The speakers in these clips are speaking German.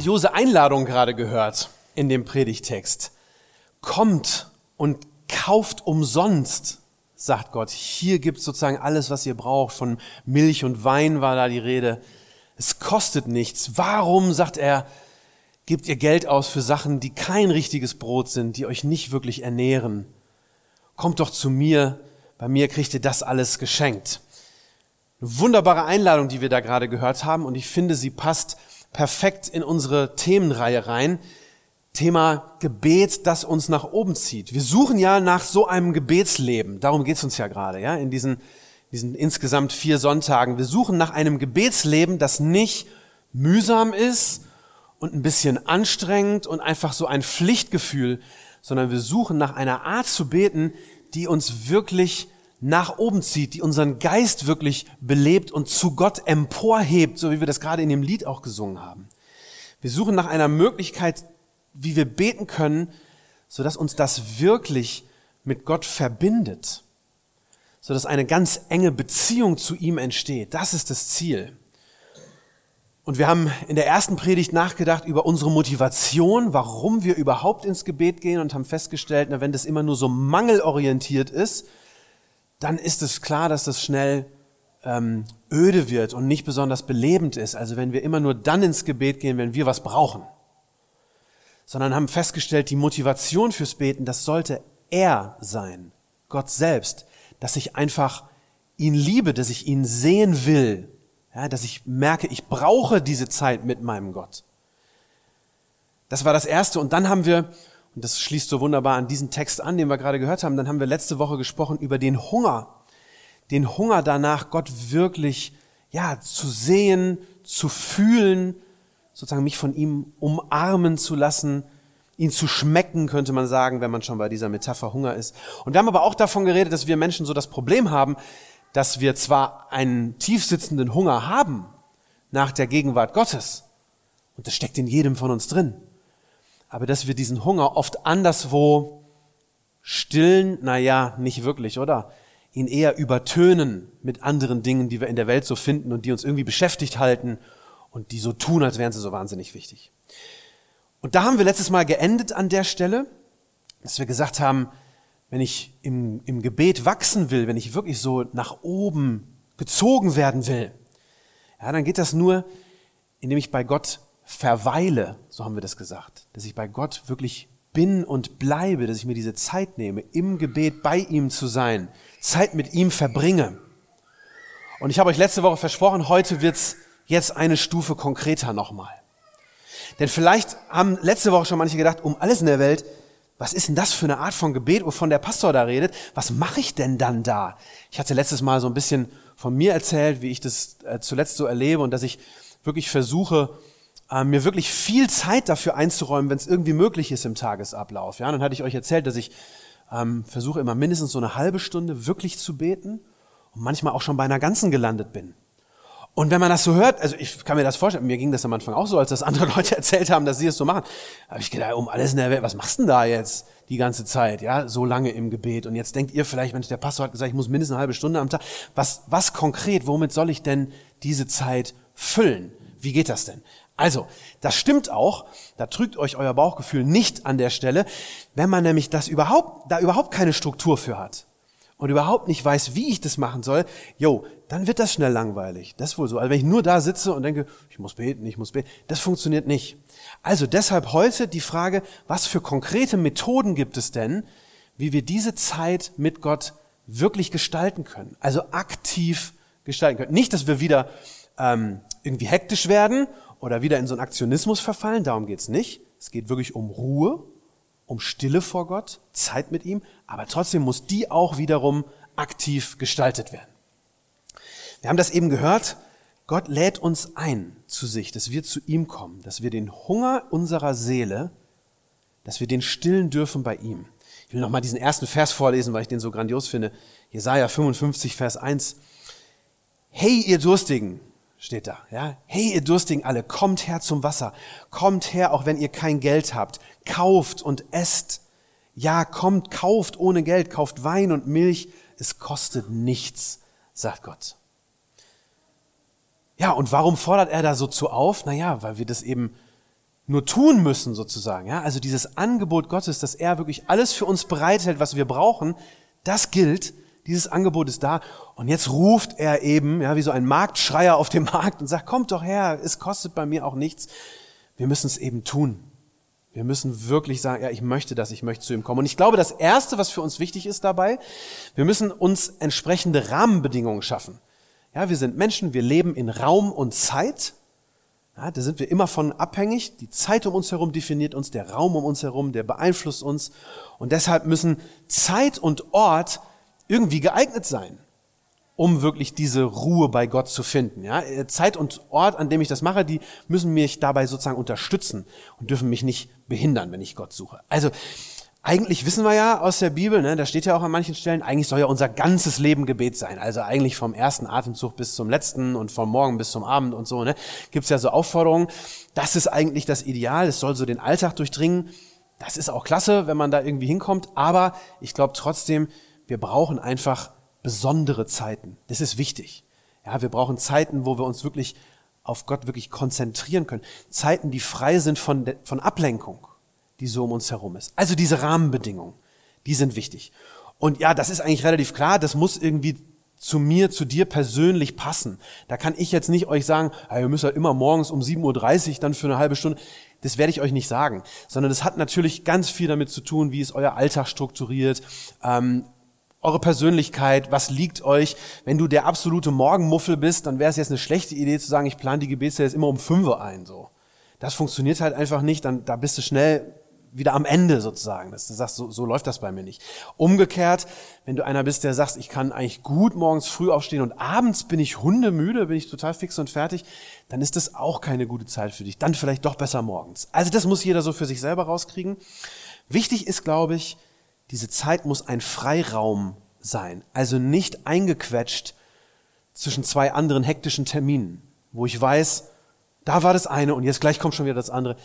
Grandiose Einladung gerade gehört in dem Predigtext. Kommt und kauft umsonst, sagt Gott. Hier gibt sozusagen alles, was ihr braucht. Von Milch und Wein war da die Rede. Es kostet nichts. Warum, sagt er, gebt ihr Geld aus für Sachen, die kein richtiges Brot sind, die euch nicht wirklich ernähren? Kommt doch zu mir. Bei mir kriegt ihr das alles geschenkt. Eine wunderbare Einladung, die wir da gerade gehört haben und ich finde, sie passt perfekt in unsere Themenreihe rein. Thema Gebet, das uns nach oben zieht. Wir suchen ja nach so einem Gebetsleben. Darum geht's uns ja gerade, ja, in diesen, diesen insgesamt vier Sonntagen. Wir suchen nach einem Gebetsleben, das nicht mühsam ist und ein bisschen anstrengend und einfach so ein Pflichtgefühl, sondern wir suchen nach einer Art zu beten, die uns wirklich nach oben zieht, die unseren Geist wirklich belebt und zu Gott emporhebt, so wie wir das gerade in dem Lied auch gesungen haben. Wir suchen nach einer Möglichkeit, wie wir beten können, so dass uns das wirklich mit Gott verbindet, so dass eine ganz enge Beziehung zu ihm entsteht. Das ist das Ziel. Und wir haben in der ersten Predigt nachgedacht über unsere Motivation, warum wir überhaupt ins Gebet gehen und haben festgestellt, na, wenn das immer nur so mangelorientiert ist, dann ist es klar, dass das schnell ähm, öde wird und nicht besonders belebend ist. Also wenn wir immer nur dann ins Gebet gehen, wenn wir was brauchen. Sondern haben festgestellt, die Motivation fürs Beten, das sollte er sein, Gott selbst, dass ich einfach ihn liebe, dass ich ihn sehen will, ja, dass ich merke, ich brauche diese Zeit mit meinem Gott. Das war das Erste. Und dann haben wir und das schließt so wunderbar an diesen Text an, den wir gerade gehört haben. Dann haben wir letzte Woche gesprochen über den Hunger. Den Hunger danach, Gott wirklich, ja, zu sehen, zu fühlen, sozusagen mich von ihm umarmen zu lassen, ihn zu schmecken, könnte man sagen, wenn man schon bei dieser Metapher Hunger ist. Und wir haben aber auch davon geredet, dass wir Menschen so das Problem haben, dass wir zwar einen tiefsitzenden Hunger haben nach der Gegenwart Gottes, und das steckt in jedem von uns drin, aber dass wir diesen Hunger oft anderswo stillen, naja, nicht wirklich, oder? Ihn eher übertönen mit anderen Dingen, die wir in der Welt so finden und die uns irgendwie beschäftigt halten und die so tun, als wären sie so wahnsinnig wichtig. Und da haben wir letztes Mal geendet an der Stelle, dass wir gesagt haben, wenn ich im, im Gebet wachsen will, wenn ich wirklich so nach oben gezogen werden will, ja, dann geht das nur, indem ich bei Gott verweile, so haben wir das gesagt, dass ich bei Gott wirklich bin und bleibe, dass ich mir diese Zeit nehme, im Gebet bei ihm zu sein, Zeit mit ihm verbringe. Und ich habe euch letzte Woche versprochen, heute wird's jetzt eine Stufe konkreter nochmal. Denn vielleicht haben letzte Woche schon manche gedacht, um alles in der Welt, was ist denn das für eine Art von Gebet, wovon der Pastor da redet? Was mache ich denn dann da? Ich hatte letztes Mal so ein bisschen von mir erzählt, wie ich das äh, zuletzt so erlebe und dass ich wirklich versuche, äh, mir wirklich viel Zeit dafür einzuräumen, wenn es irgendwie möglich ist im Tagesablauf. Ja, dann hatte ich euch erzählt, dass ich ähm, versuche immer mindestens so eine halbe Stunde wirklich zu beten und manchmal auch schon bei einer ganzen gelandet bin. Und wenn man das so hört, also ich kann mir das vorstellen, mir ging das am Anfang auch so, als das andere Leute erzählt haben, dass sie es so machen, habe ich gedacht, um alles in der Welt, was machst du denn da jetzt die ganze Zeit, ja, so lange im Gebet? Und jetzt denkt ihr vielleicht, Mensch, der Pastor hat gesagt, ich muss mindestens eine halbe Stunde am Tag. Was, was konkret, womit soll ich denn diese Zeit füllen? Wie geht das denn? Also, das stimmt auch, da trügt euch euer Bauchgefühl nicht an der Stelle, wenn man nämlich das überhaupt, da überhaupt keine Struktur für hat und überhaupt nicht weiß, wie ich das machen soll, jo, dann wird das schnell langweilig. Das ist wohl so. Also wenn ich nur da sitze und denke, ich muss beten, ich muss beten, das funktioniert nicht. Also deshalb heute die Frage, was für konkrete Methoden gibt es denn, wie wir diese Zeit mit Gott wirklich gestalten können? Also aktiv gestalten können. Nicht, dass wir wieder ähm, irgendwie hektisch werden oder wieder in so einen Aktionismus verfallen, darum geht's nicht. Es geht wirklich um Ruhe, um Stille vor Gott, Zeit mit ihm, aber trotzdem muss die auch wiederum aktiv gestaltet werden. Wir haben das eben gehört, Gott lädt uns ein zu sich, dass wir zu ihm kommen, dass wir den Hunger unserer Seele, dass wir den stillen dürfen bei ihm. Ich will nochmal diesen ersten Vers vorlesen, weil ich den so grandios finde. Jesaja 55, Vers 1. Hey, ihr Durstigen, steht da, ja. Hey, ihr Durstigen alle, kommt her zum Wasser. Kommt her, auch wenn ihr kein Geld habt. Kauft und esst. Ja, kommt, kauft ohne Geld, kauft Wein und Milch. Es kostet nichts, sagt Gott. Ja, und warum fordert er da so zu auf? Naja, weil wir das eben nur tun müssen sozusagen. Ja, also dieses Angebot Gottes, dass er wirklich alles für uns bereithält, was wir brauchen, das gilt. Dieses Angebot ist da. Und jetzt ruft er eben, ja, wie so ein Marktschreier auf dem Markt und sagt, kommt doch her, es kostet bei mir auch nichts. Wir müssen es eben tun. Wir müssen wirklich sagen, ja, ich möchte das, ich möchte zu ihm kommen. Und ich glaube, das Erste, was für uns wichtig ist dabei, wir müssen uns entsprechende Rahmenbedingungen schaffen. Ja, wir sind Menschen, wir leben in Raum und Zeit. Ja, da sind wir immer von abhängig. Die Zeit um uns herum definiert uns, der Raum um uns herum, der beeinflusst uns. Und deshalb müssen Zeit und Ort irgendwie geeignet sein, um wirklich diese Ruhe bei Gott zu finden. Ja, Zeit und Ort, an dem ich das mache, die müssen mich dabei sozusagen unterstützen und dürfen mich nicht behindern, wenn ich Gott suche. Also eigentlich wissen wir ja aus der Bibel, ne, da steht ja auch an manchen Stellen, eigentlich soll ja unser ganzes Leben Gebet sein. Also eigentlich vom ersten Atemzug bis zum letzten und vom Morgen bis zum Abend und so. Ne, Gibt ja so Aufforderungen. Das ist eigentlich das Ideal. Es soll so den Alltag durchdringen. Das ist auch klasse, wenn man da irgendwie hinkommt. Aber ich glaube trotzdem, wir brauchen einfach besondere Zeiten. Das ist wichtig. Ja, wir brauchen Zeiten, wo wir uns wirklich auf Gott wirklich konzentrieren können. Zeiten, die frei sind von, von Ablenkung die so um uns herum ist. Also diese Rahmenbedingungen, die sind wichtig. Und ja, das ist eigentlich relativ klar, das muss irgendwie zu mir, zu dir persönlich passen. Da kann ich jetzt nicht euch sagen, hey, ihr müsst ja immer morgens um 7.30 Uhr dann für eine halbe Stunde. Das werde ich euch nicht sagen, sondern das hat natürlich ganz viel damit zu tun, wie ist euer Alltag strukturiert, ähm, eure Persönlichkeit, was liegt euch. Wenn du der absolute Morgenmuffel bist, dann wäre es jetzt eine schlechte Idee zu sagen, ich plane die Gebetszeit jetzt immer um 5 Uhr ein. So. Das funktioniert halt einfach nicht, dann da bist du schnell wieder am Ende sozusagen. Dass du sagst, so, so läuft das bei mir nicht. Umgekehrt, wenn du einer bist, der sagt, ich kann eigentlich gut morgens früh aufstehen und abends bin ich hundemüde, bin ich total fix und fertig, dann ist das auch keine gute Zeit für dich. Dann vielleicht doch besser morgens. Also das muss jeder so für sich selber rauskriegen. Wichtig ist, glaube ich, diese Zeit muss ein Freiraum sein. Also nicht eingequetscht zwischen zwei anderen hektischen Terminen, wo ich weiß, da war das eine und jetzt gleich kommt schon wieder das andere.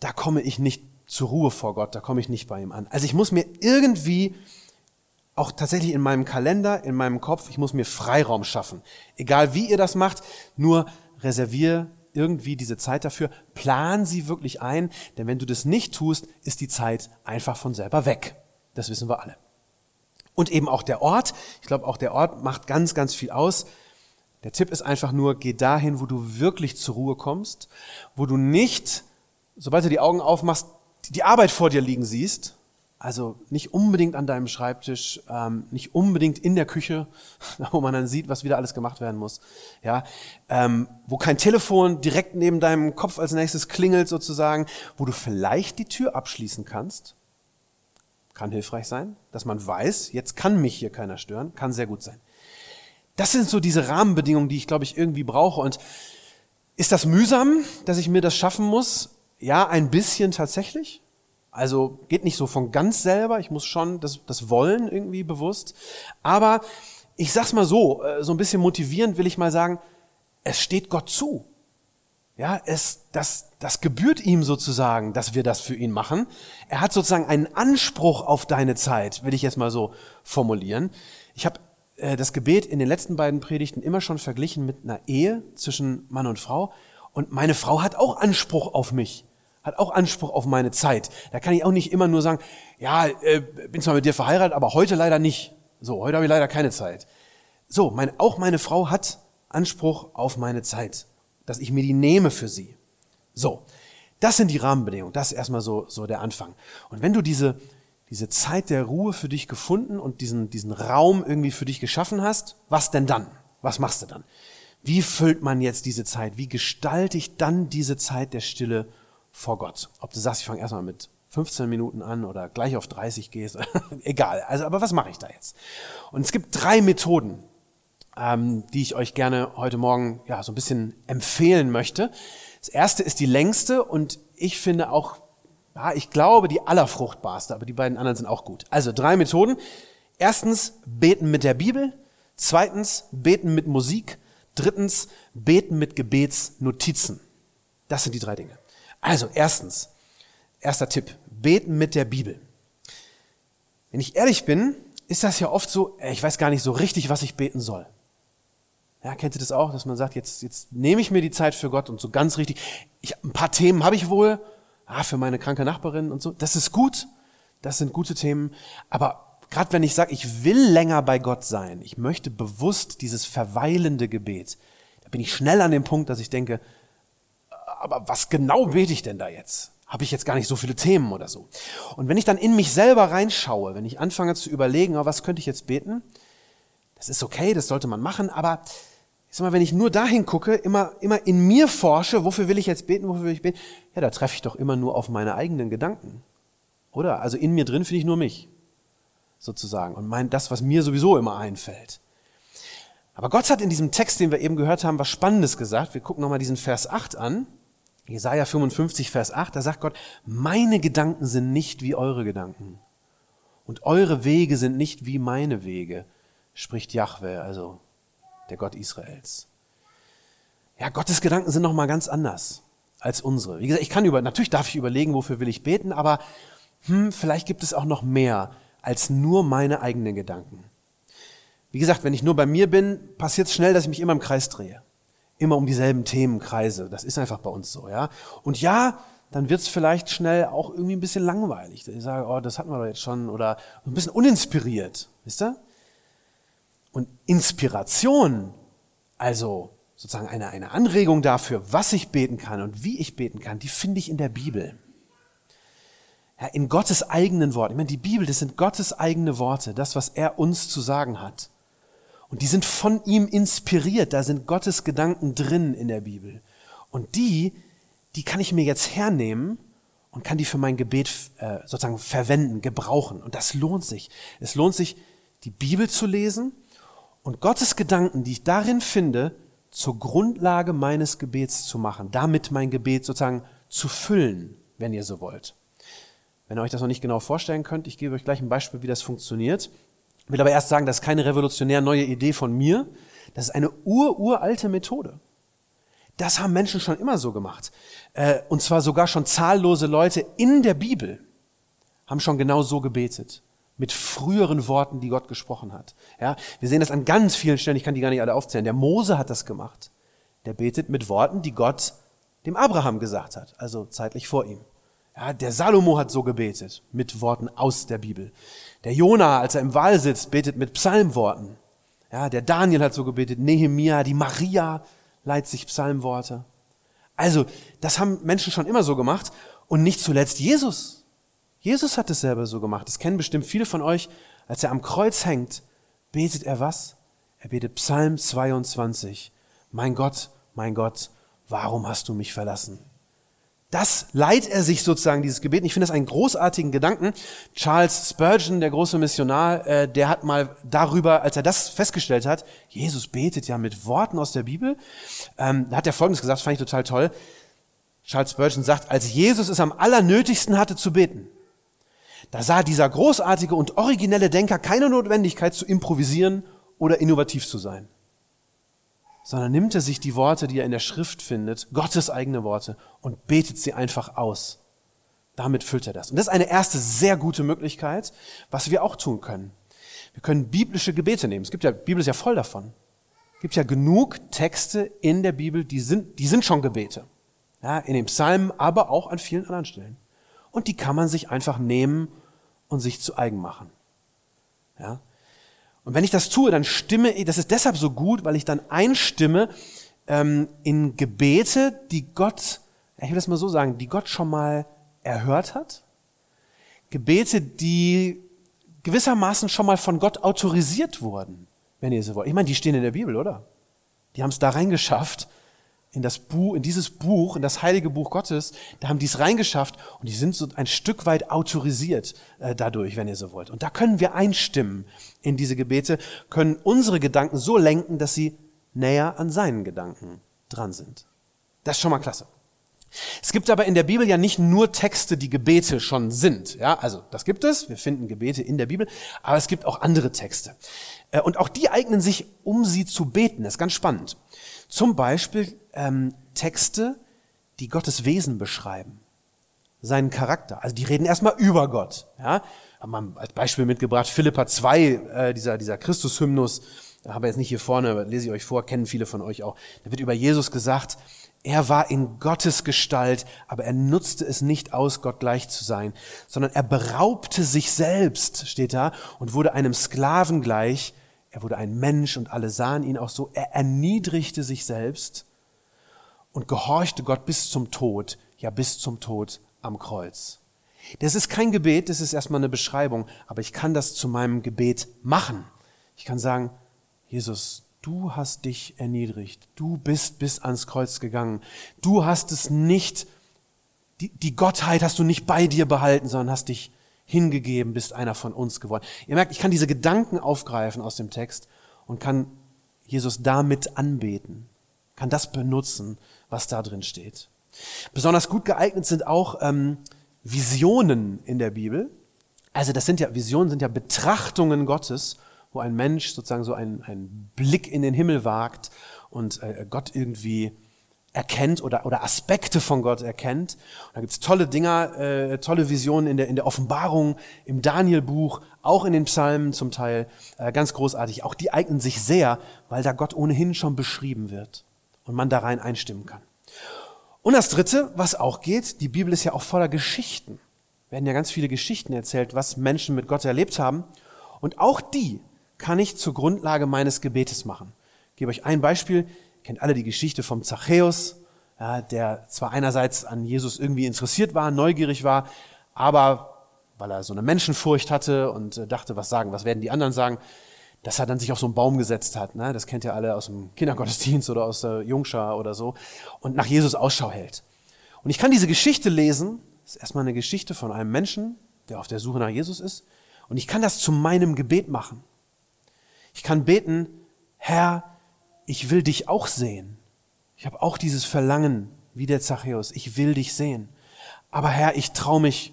Da komme ich nicht zur Ruhe vor Gott, da komme ich nicht bei ihm an. Also ich muss mir irgendwie auch tatsächlich in meinem Kalender, in meinem Kopf, ich muss mir Freiraum schaffen. Egal wie ihr das macht, nur reservier irgendwie diese Zeit dafür, plan sie wirklich ein, denn wenn du das nicht tust, ist die Zeit einfach von selber weg. Das wissen wir alle. Und eben auch der Ort, ich glaube auch der Ort macht ganz, ganz viel aus. Der Tipp ist einfach nur, geh dahin, wo du wirklich zur Ruhe kommst, wo du nicht, sobald du die Augen aufmachst, die Arbeit vor dir liegen siehst, also nicht unbedingt an deinem Schreibtisch, ähm, nicht unbedingt in der Küche, wo man dann sieht, was wieder alles gemacht werden muss, ja, ähm, wo kein Telefon direkt neben deinem Kopf als nächstes klingelt sozusagen, wo du vielleicht die Tür abschließen kannst, kann hilfreich sein, dass man weiß, jetzt kann mich hier keiner stören, kann sehr gut sein. Das sind so diese Rahmenbedingungen, die ich glaube ich irgendwie brauche und ist das mühsam, dass ich mir das schaffen muss? Ja, ein bisschen tatsächlich. Also geht nicht so von ganz selber. Ich muss schon das, das Wollen irgendwie bewusst. Aber ich sag's mal so, äh, so ein bisschen motivierend will ich mal sagen, es steht Gott zu. Ja, es, das, das gebührt ihm sozusagen, dass wir das für ihn machen. Er hat sozusagen einen Anspruch auf deine Zeit, will ich jetzt mal so formulieren. Ich habe äh, das Gebet in den letzten beiden Predigten immer schon verglichen mit einer Ehe zwischen Mann und Frau. Und meine Frau hat auch Anspruch auf mich, hat auch Anspruch auf meine Zeit. Da kann ich auch nicht immer nur sagen, ja, äh, bin zwar mit dir verheiratet, aber heute leider nicht. So, heute habe ich leider keine Zeit. So, mein, auch meine Frau hat Anspruch auf meine Zeit, dass ich mir die nehme für sie. So, das sind die Rahmenbedingungen. Das ist erstmal so, so der Anfang. Und wenn du diese, diese Zeit der Ruhe für dich gefunden und diesen, diesen Raum irgendwie für dich geschaffen hast, was denn dann? Was machst du dann? Wie füllt man jetzt diese Zeit? Wie gestalte ich dann diese Zeit der Stille vor Gott? Ob du sagst, ich fange erstmal mit 15 Minuten an oder gleich auf 30 gehst, egal. Also, aber was mache ich da jetzt? Und es gibt drei Methoden, ähm, die ich euch gerne heute Morgen ja, so ein bisschen empfehlen möchte. Das erste ist die längste und ich finde auch, ja, ich glaube, die allerfruchtbarste, aber die beiden anderen sind auch gut. Also drei Methoden. Erstens, beten mit der Bibel. Zweitens, beten mit Musik. Drittens, beten mit Gebetsnotizen. Das sind die drei Dinge. Also erstens, erster Tipp, beten mit der Bibel. Wenn ich ehrlich bin, ist das ja oft so, ich weiß gar nicht so richtig, was ich beten soll. Ja, kennt ihr das auch, dass man sagt, jetzt, jetzt nehme ich mir die Zeit für Gott und so ganz richtig. Ich, ein paar Themen habe ich wohl, ah, für meine kranke Nachbarin und so. Das ist gut, das sind gute Themen. Aber gerade wenn ich sage, ich will länger bei Gott sein, ich möchte bewusst dieses verweilende Gebet, da bin ich schnell an dem Punkt, dass ich denke, aber was genau bete ich denn da jetzt? Habe ich jetzt gar nicht so viele Themen oder so. Und wenn ich dann in mich selber reinschaue, wenn ich anfange zu überlegen, oh, was könnte ich jetzt beten, das ist okay, das sollte man machen, aber ich sag mal, wenn ich nur dahin gucke, immer, immer in mir forsche, wofür will ich jetzt beten, wofür will ich beten, ja, da treffe ich doch immer nur auf meine eigenen Gedanken. Oder? Also in mir drin finde ich nur mich. Sozusagen. Und mein, das, was mir sowieso immer einfällt. Aber Gott hat in diesem Text, den wir eben gehört haben, was Spannendes gesagt. Wir gucken nochmal diesen Vers 8 an. Jesaja 55, Vers 8, da sagt Gott, meine Gedanken sind nicht wie eure Gedanken. Und eure Wege sind nicht wie meine Wege, spricht Jahwe, also der Gott Israels. Ja, Gottes Gedanken sind nochmal ganz anders als unsere. Wie gesagt, ich kann über, natürlich darf ich überlegen, wofür will ich beten, aber hm, vielleicht gibt es auch noch mehr als nur meine eigenen Gedanken. Wie gesagt, wenn ich nur bei mir bin, passiert es schnell, dass ich mich immer im Kreis drehe. Immer um dieselben Themen kreise. Das ist einfach bei uns so, ja. Und ja, dann wird es vielleicht schnell auch irgendwie ein bisschen langweilig. Ich sage, oh, das hatten wir doch jetzt schon, oder ein bisschen uninspiriert, wisst ihr? Und Inspiration, also sozusagen eine, eine Anregung dafür, was ich beten kann und wie ich beten kann, die finde ich in der Bibel. Ja, in Gottes eigenen Worten. Ich meine, die Bibel, das sind Gottes eigene Worte, das, was er uns zu sagen hat. Und die sind von ihm inspiriert, da sind Gottes Gedanken drin in der Bibel. Und die, die kann ich mir jetzt hernehmen und kann die für mein Gebet äh, sozusagen verwenden, gebrauchen. Und das lohnt sich. Es lohnt sich, die Bibel zu lesen und Gottes Gedanken, die ich darin finde, zur Grundlage meines Gebets zu machen, damit mein Gebet sozusagen zu füllen, wenn ihr so wollt. Wenn ihr euch das noch nicht genau vorstellen könnt, ich gebe euch gleich ein Beispiel, wie das funktioniert. Ich will aber erst sagen, das ist keine revolutionär neue Idee von mir. Das ist eine ururalte Methode. Das haben Menschen schon immer so gemacht. Äh, und zwar sogar schon zahllose Leute in der Bibel haben schon genau so gebetet mit früheren Worten, die Gott gesprochen hat. Ja, wir sehen das an ganz vielen Stellen, ich kann die gar nicht alle aufzählen. Der Mose hat das gemacht. Der betet mit Worten, die Gott dem Abraham gesagt hat, also zeitlich vor ihm. Ja, der Salomo hat so gebetet, mit Worten aus der Bibel. Der Jona, als er im Wall sitzt, betet mit Psalmworten. Ja, der Daniel hat so gebetet, Nehemia, die Maria leiht sich Psalmworte. Also, das haben Menschen schon immer so gemacht und nicht zuletzt Jesus. Jesus hat es selber so gemacht. Das kennen bestimmt viele von euch. Als er am Kreuz hängt, betet er was? Er betet Psalm 22. Mein Gott, mein Gott, warum hast du mich verlassen? Das leiht er sich sozusagen, dieses Gebet. Ich finde das einen großartigen Gedanken. Charles Spurgeon, der große Missionar, äh, der hat mal darüber, als er das festgestellt hat, Jesus betet ja mit Worten aus der Bibel, ähm, da hat er Folgendes gesagt, das fand ich total toll. Charles Spurgeon sagt, als Jesus es am allernötigsten hatte zu beten, da sah dieser großartige und originelle Denker keine Notwendigkeit zu improvisieren oder innovativ zu sein, sondern nimmt er sich die Worte, die er in der Schrift findet, Gottes eigene Worte, und betet sie einfach aus. Damit füllt er das. Und das ist eine erste sehr gute Möglichkeit, was wir auch tun können. Wir können biblische Gebete nehmen. Es gibt ja, die Bibel ist ja voll davon. Es gibt ja genug Texte in der Bibel, die sind, die sind schon Gebete. Ja, in den Psalmen, aber auch an vielen anderen Stellen und die kann man sich einfach nehmen und sich zu eigen machen. Ja? Und wenn ich das tue, dann stimme ich, das ist deshalb so gut, weil ich dann einstimme ähm, in Gebete, die Gott, ich will das mal so sagen, die Gott schon mal erhört hat. Gebete, die gewissermaßen schon mal von Gott autorisiert wurden, wenn ihr so wollt. Ich meine, die stehen in der Bibel, oder? Die haben es da reingeschafft in das Buch, in dieses Buch, in das heilige Buch Gottes, da haben die es reingeschafft und die sind so ein Stück weit autorisiert äh, dadurch, wenn ihr so wollt. Und da können wir einstimmen in diese Gebete, können unsere Gedanken so lenken, dass sie näher an seinen Gedanken dran sind. Das ist schon mal klasse. Es gibt aber in der Bibel ja nicht nur Texte, die Gebete schon sind. Ja, also das gibt es. Wir finden Gebete in der Bibel, aber es gibt auch andere Texte. Äh, und auch die eignen sich, um sie zu beten. Das ist ganz spannend. Zum Beispiel ähm, Texte, die Gottes Wesen beschreiben, seinen Charakter. Also die reden erstmal über Gott. Ja? Haben wir als Beispiel mitgebracht, Philippa 2, äh, dieser, dieser Christus-Hymnus, habe jetzt nicht hier vorne, lese ich euch vor, kennen viele von euch auch. Da wird über Jesus gesagt, er war in Gottes Gestalt, aber er nutzte es nicht aus, Gott gleich zu sein, sondern er beraubte sich selbst, steht da, und wurde einem Sklaven gleich er wurde ein Mensch und alle sahen ihn auch so. Er erniedrigte sich selbst und gehorchte Gott bis zum Tod, ja bis zum Tod am Kreuz. Das ist kein Gebet, das ist erstmal eine Beschreibung, aber ich kann das zu meinem Gebet machen. Ich kann sagen, Jesus, du hast dich erniedrigt, du bist bis ans Kreuz gegangen, du hast es nicht, die, die Gottheit hast du nicht bei dir behalten, sondern hast dich hingegeben, bist einer von uns geworden. Ihr merkt, ich kann diese Gedanken aufgreifen aus dem Text und kann Jesus damit anbeten, kann das benutzen, was da drin steht. Besonders gut geeignet sind auch ähm, Visionen in der Bibel. Also das sind ja Visionen, sind ja Betrachtungen Gottes, wo ein Mensch sozusagen so einen, einen Blick in den Himmel wagt und äh, Gott irgendwie erkennt oder, oder Aspekte von Gott erkennt. Und da gibt's tolle Dinger, äh, tolle Visionen in der, in der Offenbarung, im Danielbuch, auch in den Psalmen zum Teil, äh, ganz großartig. Auch die eignen sich sehr, weil da Gott ohnehin schon beschrieben wird und man da rein einstimmen kann. Und das Dritte, was auch geht, die Bibel ist ja auch voller Geschichten. Werden ja ganz viele Geschichten erzählt, was Menschen mit Gott erlebt haben. Und auch die kann ich zur Grundlage meines Gebetes machen. Ich gebe euch ein Beispiel kennt alle die Geschichte vom Zachäus, ja, der zwar einerseits an Jesus irgendwie interessiert war, neugierig war, aber weil er so eine Menschenfurcht hatte und äh, dachte, was sagen, was werden die anderen sagen, dass er dann sich auf so einen Baum gesetzt hat. Ne? Das kennt ihr alle aus dem Kindergottesdienst oder aus der Jungschar oder so. Und nach Jesus Ausschau hält. Und ich kann diese Geschichte lesen. Das ist erstmal eine Geschichte von einem Menschen, der auf der Suche nach Jesus ist. Und ich kann das zu meinem Gebet machen. Ich kann beten, Herr, ich will dich auch sehen. Ich habe auch dieses Verlangen wie der Zachäus. Ich will dich sehen. Aber Herr, ich traue mich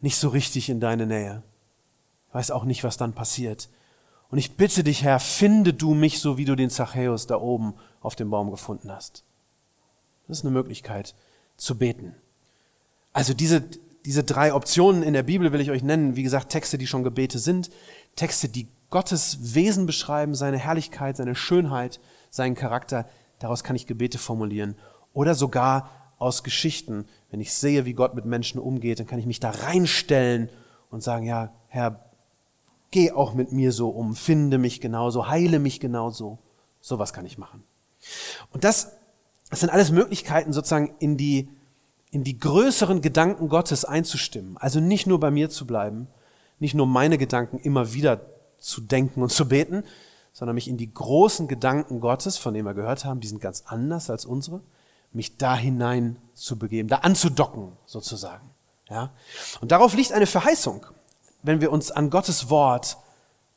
nicht so richtig in deine Nähe. Ich weiß auch nicht, was dann passiert. Und ich bitte dich, Herr, finde du mich so, wie du den Zachäus da oben auf dem Baum gefunden hast. Das ist eine Möglichkeit zu beten. Also diese, diese drei Optionen in der Bibel will ich euch nennen. Wie gesagt, Texte, die schon Gebete sind. Texte, die Gottes Wesen beschreiben, seine Herrlichkeit, seine Schönheit seinen Charakter, daraus kann ich Gebete formulieren. Oder sogar aus Geschichten. Wenn ich sehe, wie Gott mit Menschen umgeht, dann kann ich mich da reinstellen und sagen, ja, Herr, geh auch mit mir so um, finde mich genauso, heile mich genauso. Sowas kann ich machen. Und das, das sind alles Möglichkeiten, sozusagen in die, in die größeren Gedanken Gottes einzustimmen. Also nicht nur bei mir zu bleiben, nicht nur meine Gedanken immer wieder zu denken und zu beten, sondern mich in die großen Gedanken Gottes, von denen wir gehört haben, die sind ganz anders als unsere, mich da hinein zu begeben, da anzudocken sozusagen. Ja? Und darauf liegt eine Verheißung, wenn wir uns an Gottes Wort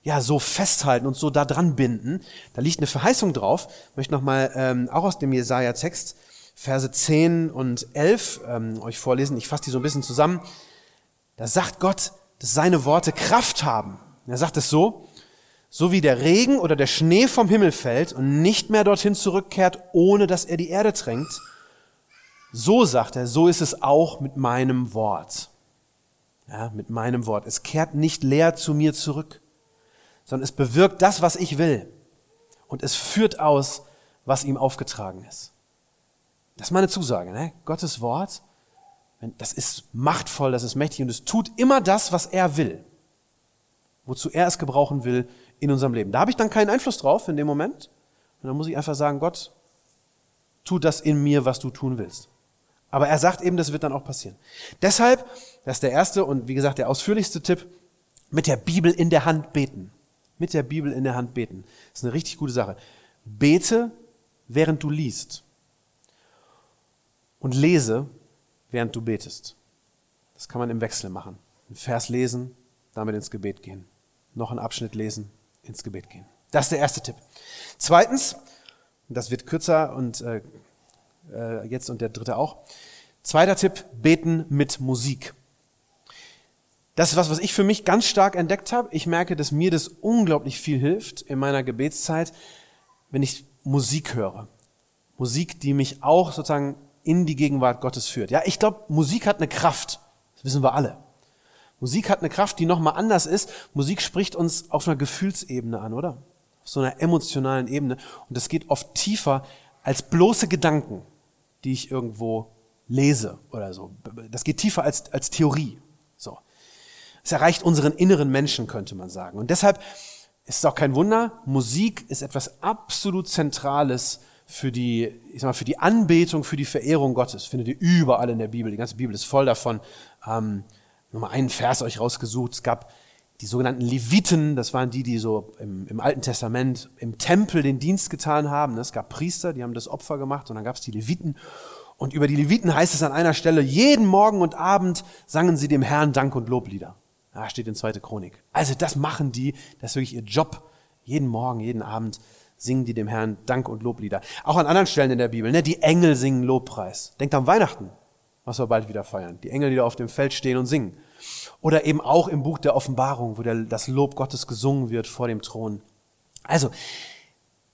ja so festhalten und so da dran binden. Da liegt eine Verheißung drauf. Ich möchte nochmal ähm, auch aus dem Jesaja-Text Verse 10 und 11 ähm, euch vorlesen. Ich fasse die so ein bisschen zusammen. Da sagt Gott, dass seine Worte Kraft haben. Er sagt es so, so wie der Regen oder der Schnee vom Himmel fällt und nicht mehr dorthin zurückkehrt, ohne dass er die Erde tränkt, so sagt er, so ist es auch mit meinem Wort. Ja, mit meinem Wort. Es kehrt nicht leer zu mir zurück, sondern es bewirkt das, was ich will. Und es führt aus, was ihm aufgetragen ist. Das ist meine Zusage. Ne? Gottes Wort, das ist machtvoll, das ist mächtig und es tut immer das, was er will. Wozu er es gebrauchen will in unserem Leben. Da habe ich dann keinen Einfluss drauf in dem Moment. Und dann muss ich einfach sagen, Gott, tu das in mir, was du tun willst. Aber er sagt eben, das wird dann auch passieren. Deshalb, das ist der erste und wie gesagt der ausführlichste Tipp, mit der Bibel in der Hand beten. Mit der Bibel in der Hand beten. Das ist eine richtig gute Sache. Bete, während du liest. und lese, während du betest. Das kann man im Wechsel machen. Ein Vers lesen, damit ins Gebet gehen. Noch einen Abschnitt lesen, ins Gebet gehen. Das ist der erste Tipp. Zweitens, das wird kürzer und äh, äh, jetzt und der dritte auch. Zweiter Tipp, beten mit Musik. Das ist was, was ich für mich ganz stark entdeckt habe. Ich merke, dass mir das unglaublich viel hilft in meiner Gebetszeit, wenn ich Musik höre. Musik, die mich auch sozusagen in die Gegenwart Gottes führt. Ja, ich glaube, Musik hat eine Kraft. Das wissen wir alle. Musik hat eine Kraft, die nochmal anders ist. Musik spricht uns auf einer Gefühlsebene an, oder? Auf so einer emotionalen Ebene. Und das geht oft tiefer als bloße Gedanken, die ich irgendwo lese oder so. Das geht tiefer als, als Theorie. So. Es erreicht unseren inneren Menschen, könnte man sagen. Und deshalb ist es auch kein Wunder, Musik ist etwas absolut Zentrales für die, ich sag mal, für die Anbetung, für die Verehrung Gottes. Findet ihr überall in der Bibel. Die ganze Bibel ist voll davon. Ähm, nur mal einen Vers euch rausgesucht. Es gab die sogenannten Leviten, das waren die, die so im, im, Alten Testament im Tempel den Dienst getan haben. Es gab Priester, die haben das Opfer gemacht und dann gab es die Leviten. Und über die Leviten heißt es an einer Stelle, jeden Morgen und Abend sangen sie dem Herrn Dank und Loblieder. Da steht in zweite Chronik. Also das machen die, das ist wirklich ihr Job. Jeden Morgen, jeden Abend singen die dem Herrn Dank und Loblieder. Auch an anderen Stellen in der Bibel, ne? die Engel singen Lobpreis. Denkt an Weihnachten, was wir bald wieder feiern. Die Engel, die da auf dem Feld stehen und singen. Oder eben auch im Buch der Offenbarung, wo der, das Lob Gottes gesungen wird vor dem Thron. Also,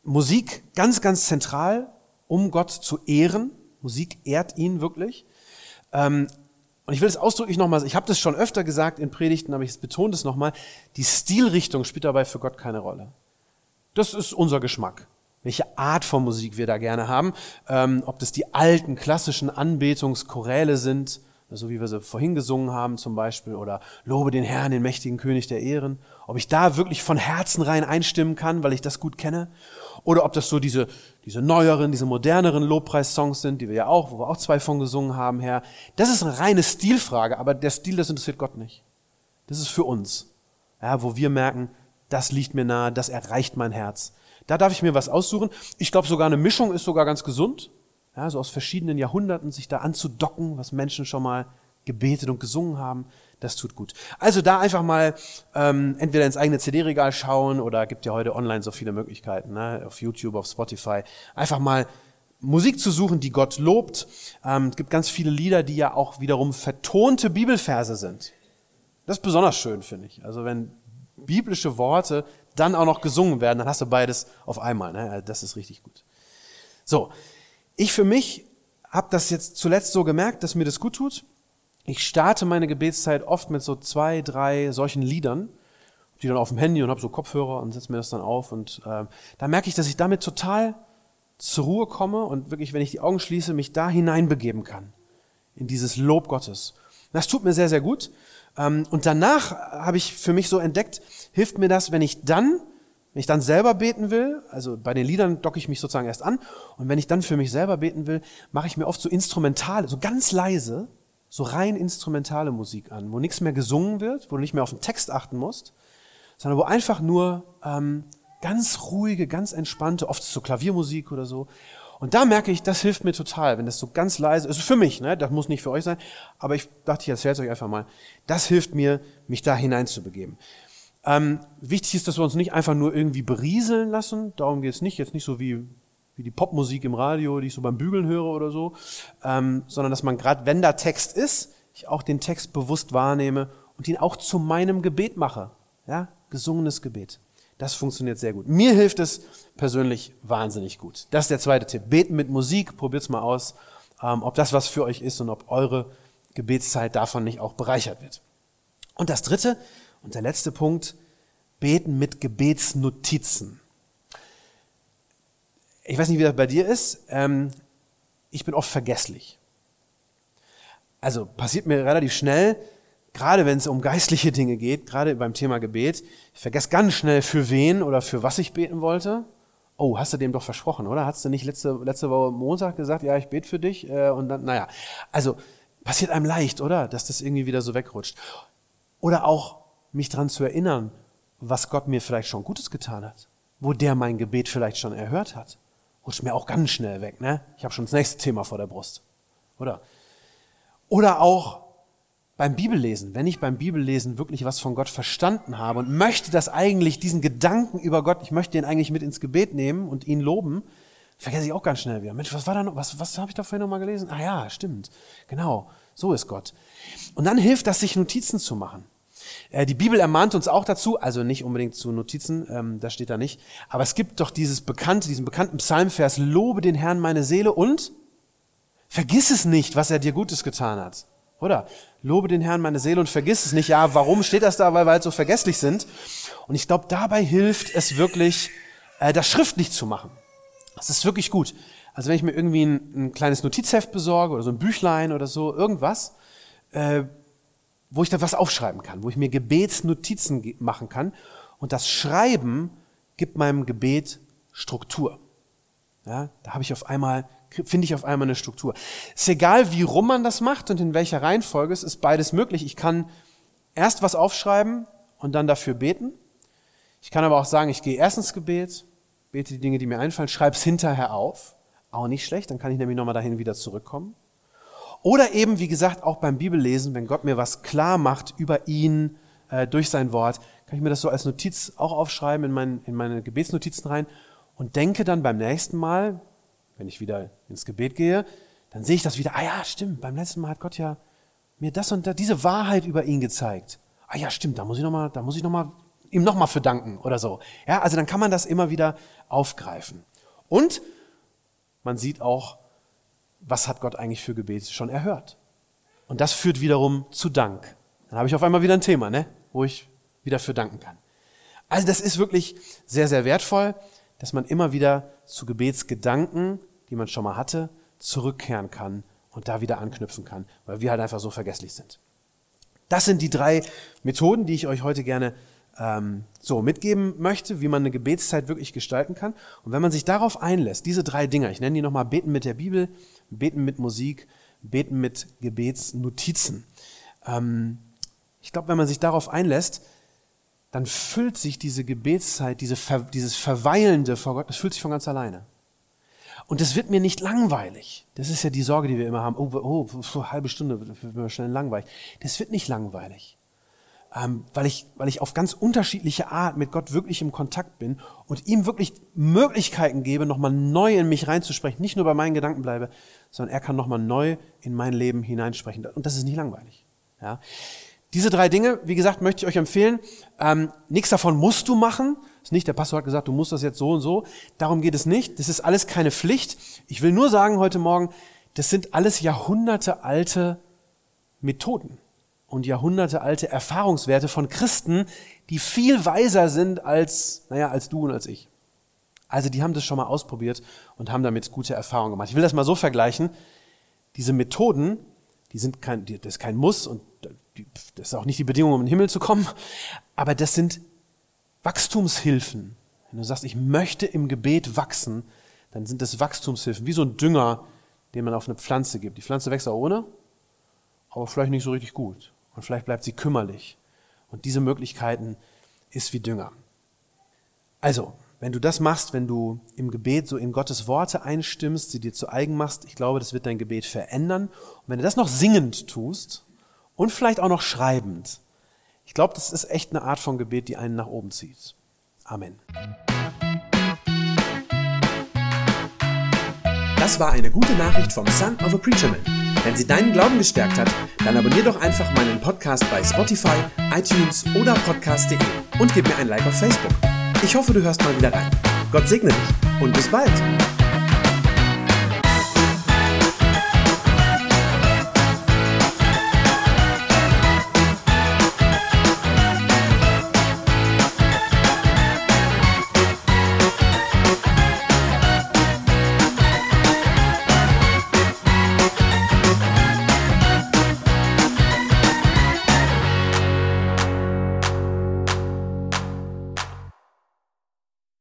Musik ganz, ganz zentral, um Gott zu ehren. Musik ehrt ihn wirklich. Ähm, und ich will es ausdrücklich nochmal, ich habe das schon öfter gesagt in Predigten, aber ich betone das nochmal, die Stilrichtung spielt dabei für Gott keine Rolle. Das ist unser Geschmack. Welche Art von Musik wir da gerne haben, ähm, ob das die alten klassischen Anbetungschoräle sind, so wie wir sie vorhin gesungen haben zum Beispiel, oder Lobe den Herrn, den mächtigen König der Ehren, ob ich da wirklich von Herzen rein einstimmen kann, weil ich das gut kenne, oder ob das so diese, diese neueren, diese moderneren Lobpreissongs sind, die wir ja auch, wo wir auch zwei von gesungen haben, Herr. Das ist eine reine Stilfrage, aber der Stil, das interessiert Gott nicht. Das ist für uns, ja, wo wir merken, das liegt mir nahe, das erreicht mein Herz. Da darf ich mir was aussuchen. Ich glaube, sogar eine Mischung ist sogar ganz gesund. Ja, so aus verschiedenen Jahrhunderten sich da anzudocken, was Menschen schon mal gebetet und gesungen haben, das tut gut. Also da einfach mal ähm, entweder ins eigene CD-Regal schauen oder gibt ja heute online so viele Möglichkeiten, ne? auf YouTube, auf Spotify. Einfach mal Musik zu suchen, die Gott lobt. Ähm, es gibt ganz viele Lieder, die ja auch wiederum vertonte Bibelverse sind. Das ist besonders schön, finde ich. Also wenn biblische Worte dann auch noch gesungen werden, dann hast du beides auf einmal. Ne? Das ist richtig gut. So, ich für mich habe das jetzt zuletzt so gemerkt, dass mir das gut tut. Ich starte meine Gebetszeit oft mit so zwei, drei solchen Liedern, die dann auf dem Handy und habe so Kopfhörer und setze mir das dann auf und äh, da merke ich, dass ich damit total zur Ruhe komme und wirklich, wenn ich die Augen schließe, mich da hineinbegeben kann in dieses Lob Gottes. Das tut mir sehr, sehr gut. Ähm, und danach habe ich für mich so entdeckt, hilft mir das, wenn ich dann, wenn ich dann selber beten will, also bei den Liedern docke ich mich sozusagen erst an, und wenn ich dann für mich selber beten will, mache ich mir oft so instrumentale, so ganz leise, so rein instrumentale Musik an, wo nichts mehr gesungen wird, wo du nicht mehr auf den Text achten musst, sondern wo einfach nur ähm, ganz ruhige, ganz entspannte, oft so Klaviermusik oder so, und da merke ich, das hilft mir total, wenn das so ganz leise ist. Für mich, ne? das muss nicht für euch sein, aber ich dachte, ich erzähle es euch einfach mal. Das hilft mir, mich da hineinzubegeben. Ähm, wichtig ist, dass wir uns nicht einfach nur irgendwie berieseln lassen. Darum geht es nicht. Jetzt nicht so wie, wie die Popmusik im Radio, die ich so beim Bügeln höre oder so, ähm, sondern dass man gerade, wenn da Text ist, ich auch den Text bewusst wahrnehme und ihn auch zu meinem Gebet mache. Ja, gesungenes Gebet. Das funktioniert sehr gut. Mir hilft es persönlich wahnsinnig gut. Das ist der zweite Tipp. Beten mit Musik, probiert's mal aus, ähm, ob das was für euch ist und ob eure Gebetszeit davon nicht auch bereichert wird. Und das dritte und der letzte Punkt, beten mit Gebetsnotizen. Ich weiß nicht, wie das bei dir ist. Ähm, ich bin oft vergesslich. Also passiert mir relativ schnell, gerade wenn es um geistliche Dinge geht, gerade beim Thema Gebet, ich vergesse ganz schnell, für wen oder für was ich beten wollte. Oh, hast du dem doch versprochen, oder? Hast du nicht letzte, letzte Woche Montag gesagt, ja, ich bete für dich? Äh, und dann, naja, also passiert einem leicht, oder? Dass das irgendwie wieder so wegrutscht. Oder auch mich dran zu erinnern, was Gott mir vielleicht schon Gutes getan hat. Wo der mein Gebet vielleicht schon erhört hat. Rutscht mir auch ganz schnell weg, ne? Ich habe schon das nächste Thema vor der Brust. oder? Oder auch beim Bibellesen, wenn ich beim Bibellesen wirklich was von Gott verstanden habe und möchte das eigentlich, diesen Gedanken über Gott, ich möchte den eigentlich mit ins Gebet nehmen und ihn loben, vergesse ich auch ganz schnell wieder. Mensch, was war da noch, was, was habe ich da vorhin nochmal gelesen? Ah ja, stimmt. Genau, so ist Gott. Und dann hilft das, sich Notizen zu machen. Äh, die Bibel ermahnt uns auch dazu, also nicht unbedingt zu Notizen, ähm, das steht da nicht, aber es gibt doch dieses bekannte, diesen bekannten Psalmvers, lobe den Herrn meine Seele und vergiss es nicht, was er dir Gutes getan hat. Oder? Lobe den Herrn meine Seele und vergiss es nicht. Ja, warum steht das da? Weil wir halt so vergesslich sind. Und ich glaube, dabei hilft es wirklich, äh, das schriftlich zu machen. Das ist wirklich gut. Also wenn ich mir irgendwie ein, ein kleines Notizheft besorge oder so ein Büchlein oder so, irgendwas, äh, wo ich da was aufschreiben kann, wo ich mir Gebetsnotizen machen kann. Und das Schreiben gibt meinem Gebet Struktur. Ja, da habe ich auf einmal finde ich auf einmal eine Struktur. Ist egal, wie rum man das macht und in welcher Reihenfolge, es ist beides möglich. Ich kann erst was aufschreiben und dann dafür beten. Ich kann aber auch sagen, ich gehe erst ins Gebet, bete die Dinge, die mir einfallen, schreibe es hinterher auf. Auch nicht schlecht, dann kann ich nämlich nochmal dahin wieder zurückkommen. Oder eben, wie gesagt, auch beim Bibellesen, wenn Gott mir was klar macht über ihn, äh, durch sein Wort, kann ich mir das so als Notiz auch aufschreiben in, mein, in meine Gebetsnotizen rein und denke dann beim nächsten Mal, wenn ich wieder ins Gebet gehe, dann sehe ich das wieder. Ah ja, stimmt, beim letzten Mal hat Gott ja mir das und das, diese Wahrheit über ihn gezeigt. Ah ja, stimmt, da muss ich noch mal, da muss ich noch mal ihm noch mal für danken oder so. Ja, also dann kann man das immer wieder aufgreifen. Und man sieht auch, was hat Gott eigentlich für Gebet schon erhört. Und das führt wiederum zu Dank. Dann habe ich auf einmal wieder ein Thema, ne, wo ich wieder für danken kann. Also das ist wirklich sehr, sehr wertvoll dass man immer wieder zu Gebetsgedanken, die man schon mal hatte, zurückkehren kann und da wieder anknüpfen kann, weil wir halt einfach so vergesslich sind. Das sind die drei Methoden, die ich euch heute gerne ähm, so mitgeben möchte, wie man eine Gebetszeit wirklich gestalten kann. Und wenn man sich darauf einlässt, diese drei Dinge, ich nenne die nochmal Beten mit der Bibel, Beten mit Musik, Beten mit Gebetsnotizen. Ähm, ich glaube, wenn man sich darauf einlässt, dann füllt sich diese Gebetszeit, diese dieses Verweilende vor Gott, das füllt sich von ganz alleine. Und es wird mir nicht langweilig. Das ist ja die Sorge, die wir immer haben. Oh, oh eine halbe Stunde wird mir schnell langweilig. Das wird nicht langweilig. Ähm, weil, ich, weil ich auf ganz unterschiedliche Art mit Gott wirklich im Kontakt bin und ihm wirklich Möglichkeiten gebe, nochmal neu in mich reinzusprechen. Nicht nur bei meinen Gedanken bleibe, sondern er kann nochmal neu in mein Leben hineinsprechen. Und das ist nicht langweilig. Ja? Diese drei Dinge, wie gesagt, möchte ich euch empfehlen. Ähm, nichts davon musst du machen. ist nicht, der Pastor hat gesagt, du musst das jetzt so und so. Darum geht es nicht. Das ist alles keine Pflicht. Ich will nur sagen heute Morgen, das sind alles Jahrhunderte alte Methoden und Jahrhunderte alte Erfahrungswerte von Christen, die viel weiser sind als, naja, als du und als ich. Also die haben das schon mal ausprobiert und haben damit gute Erfahrungen gemacht. Ich will das mal so vergleichen. Diese Methoden, die sind kein, das ist kein Muss und das ist auch nicht die Bedingung, um in den Himmel zu kommen, aber das sind Wachstumshilfen. Wenn du sagst, ich möchte im Gebet wachsen, dann sind das Wachstumshilfen, wie so ein Dünger, den man auf eine Pflanze gibt. Die Pflanze wächst auch ohne, aber vielleicht nicht so richtig gut. Und vielleicht bleibt sie kümmerlich. Und diese Möglichkeiten ist wie Dünger. Also, wenn du das machst, wenn du im Gebet so in Gottes Worte einstimmst, sie dir zu eigen machst, ich glaube, das wird dein Gebet verändern. Und wenn du das noch singend tust, und vielleicht auch noch schreibend. Ich glaube, das ist echt eine Art von Gebet, die einen nach oben zieht. Amen. Das war eine gute Nachricht vom Son of a Preacher Man. Wenn sie deinen Glauben gestärkt hat, dann abonnier doch einfach meinen Podcast bei Spotify, iTunes oder podcast.de und gib mir ein Like auf Facebook. Ich hoffe, du hörst mal wieder rein. Gott segne dich und bis bald.